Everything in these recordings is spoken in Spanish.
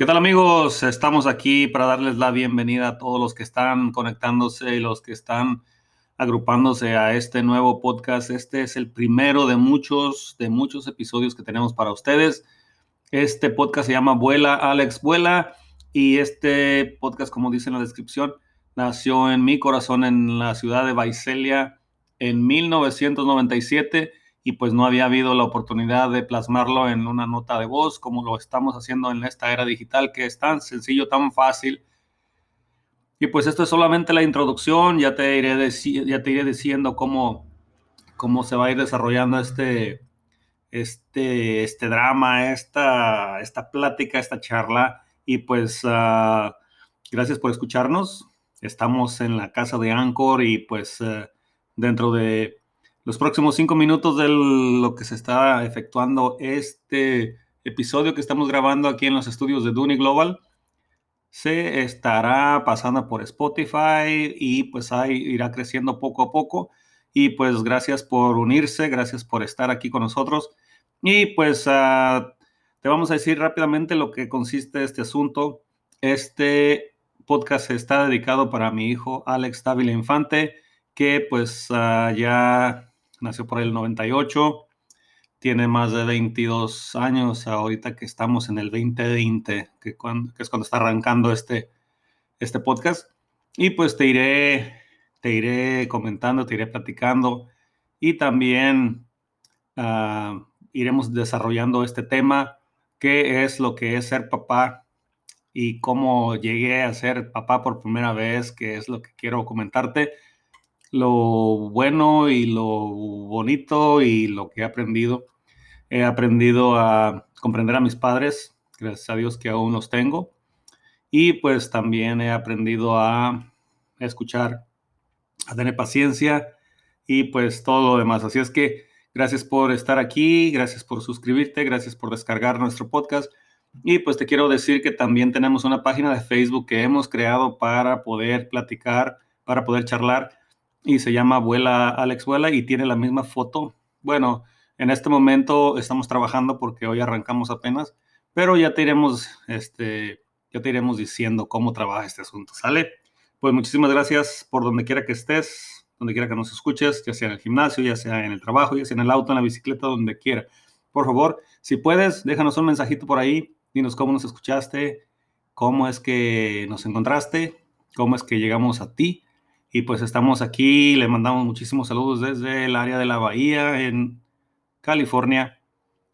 ¿Qué tal amigos? Estamos aquí para darles la bienvenida a todos los que están conectándose y los que están agrupándose a este nuevo podcast. Este es el primero de muchos, de muchos episodios que tenemos para ustedes. Este podcast se llama Vuela, Alex Vuela. Y este podcast, como dice en la descripción, nació en mi corazón en la ciudad de Vaiselia en 1997 y pues no había habido la oportunidad de plasmarlo en una nota de voz como lo estamos haciendo en esta era digital que es tan sencillo, tan fácil. Y pues esto es solamente la introducción, ya te iré, ya te iré diciendo cómo, cómo se va a ir desarrollando este, este, este drama, esta, esta plática, esta charla. Y pues uh, gracias por escucharnos. Estamos en la casa de Anchor y pues uh, dentro de los próximos cinco minutos de lo que se está efectuando este episodio que estamos grabando aquí en los estudios de Duni Global se estará pasando por Spotify y pues ahí irá creciendo poco a poco. Y pues gracias por unirse, gracias por estar aquí con nosotros. Y pues uh, te vamos a decir rápidamente lo que consiste este asunto. Este podcast está dedicado para mi hijo Alex Dávila Infante, que pues uh, ya nació por el 98, tiene más de 22 años ahorita que estamos en el 2020, que, cuando, que es cuando está arrancando este, este podcast. Y pues te iré, te iré comentando, te iré platicando y también uh, iremos desarrollando este tema, qué es lo que es ser papá y cómo llegué a ser papá por primera vez, qué es lo que quiero comentarte lo bueno y lo bonito y lo que he aprendido. He aprendido a comprender a mis padres, gracias a Dios que aún los tengo. Y pues también he aprendido a escuchar, a tener paciencia y pues todo lo demás. Así es que gracias por estar aquí, gracias por suscribirte, gracias por descargar nuestro podcast. Y pues te quiero decir que también tenemos una página de Facebook que hemos creado para poder platicar, para poder charlar y se llama Vuela Alex Vuela y tiene la misma foto. Bueno, en este momento estamos trabajando porque hoy arrancamos apenas, pero ya te iremos, este, ya te diciendo cómo trabaja este asunto, ¿sale? Pues muchísimas gracias por donde quiera que estés, donde quiera que nos escuches, ya sea en el gimnasio, ya sea en el trabajo, ya sea en el auto, en la bicicleta, donde quiera. Por favor, si puedes, déjanos un mensajito por ahí, dinos cómo nos escuchaste, cómo es que nos encontraste, cómo es que llegamos a ti y pues estamos aquí, le mandamos muchísimos saludos desde el área de la Bahía en California,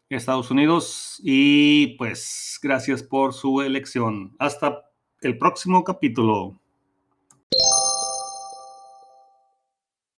Estados Unidos. Y pues gracias por su elección. Hasta el próximo capítulo.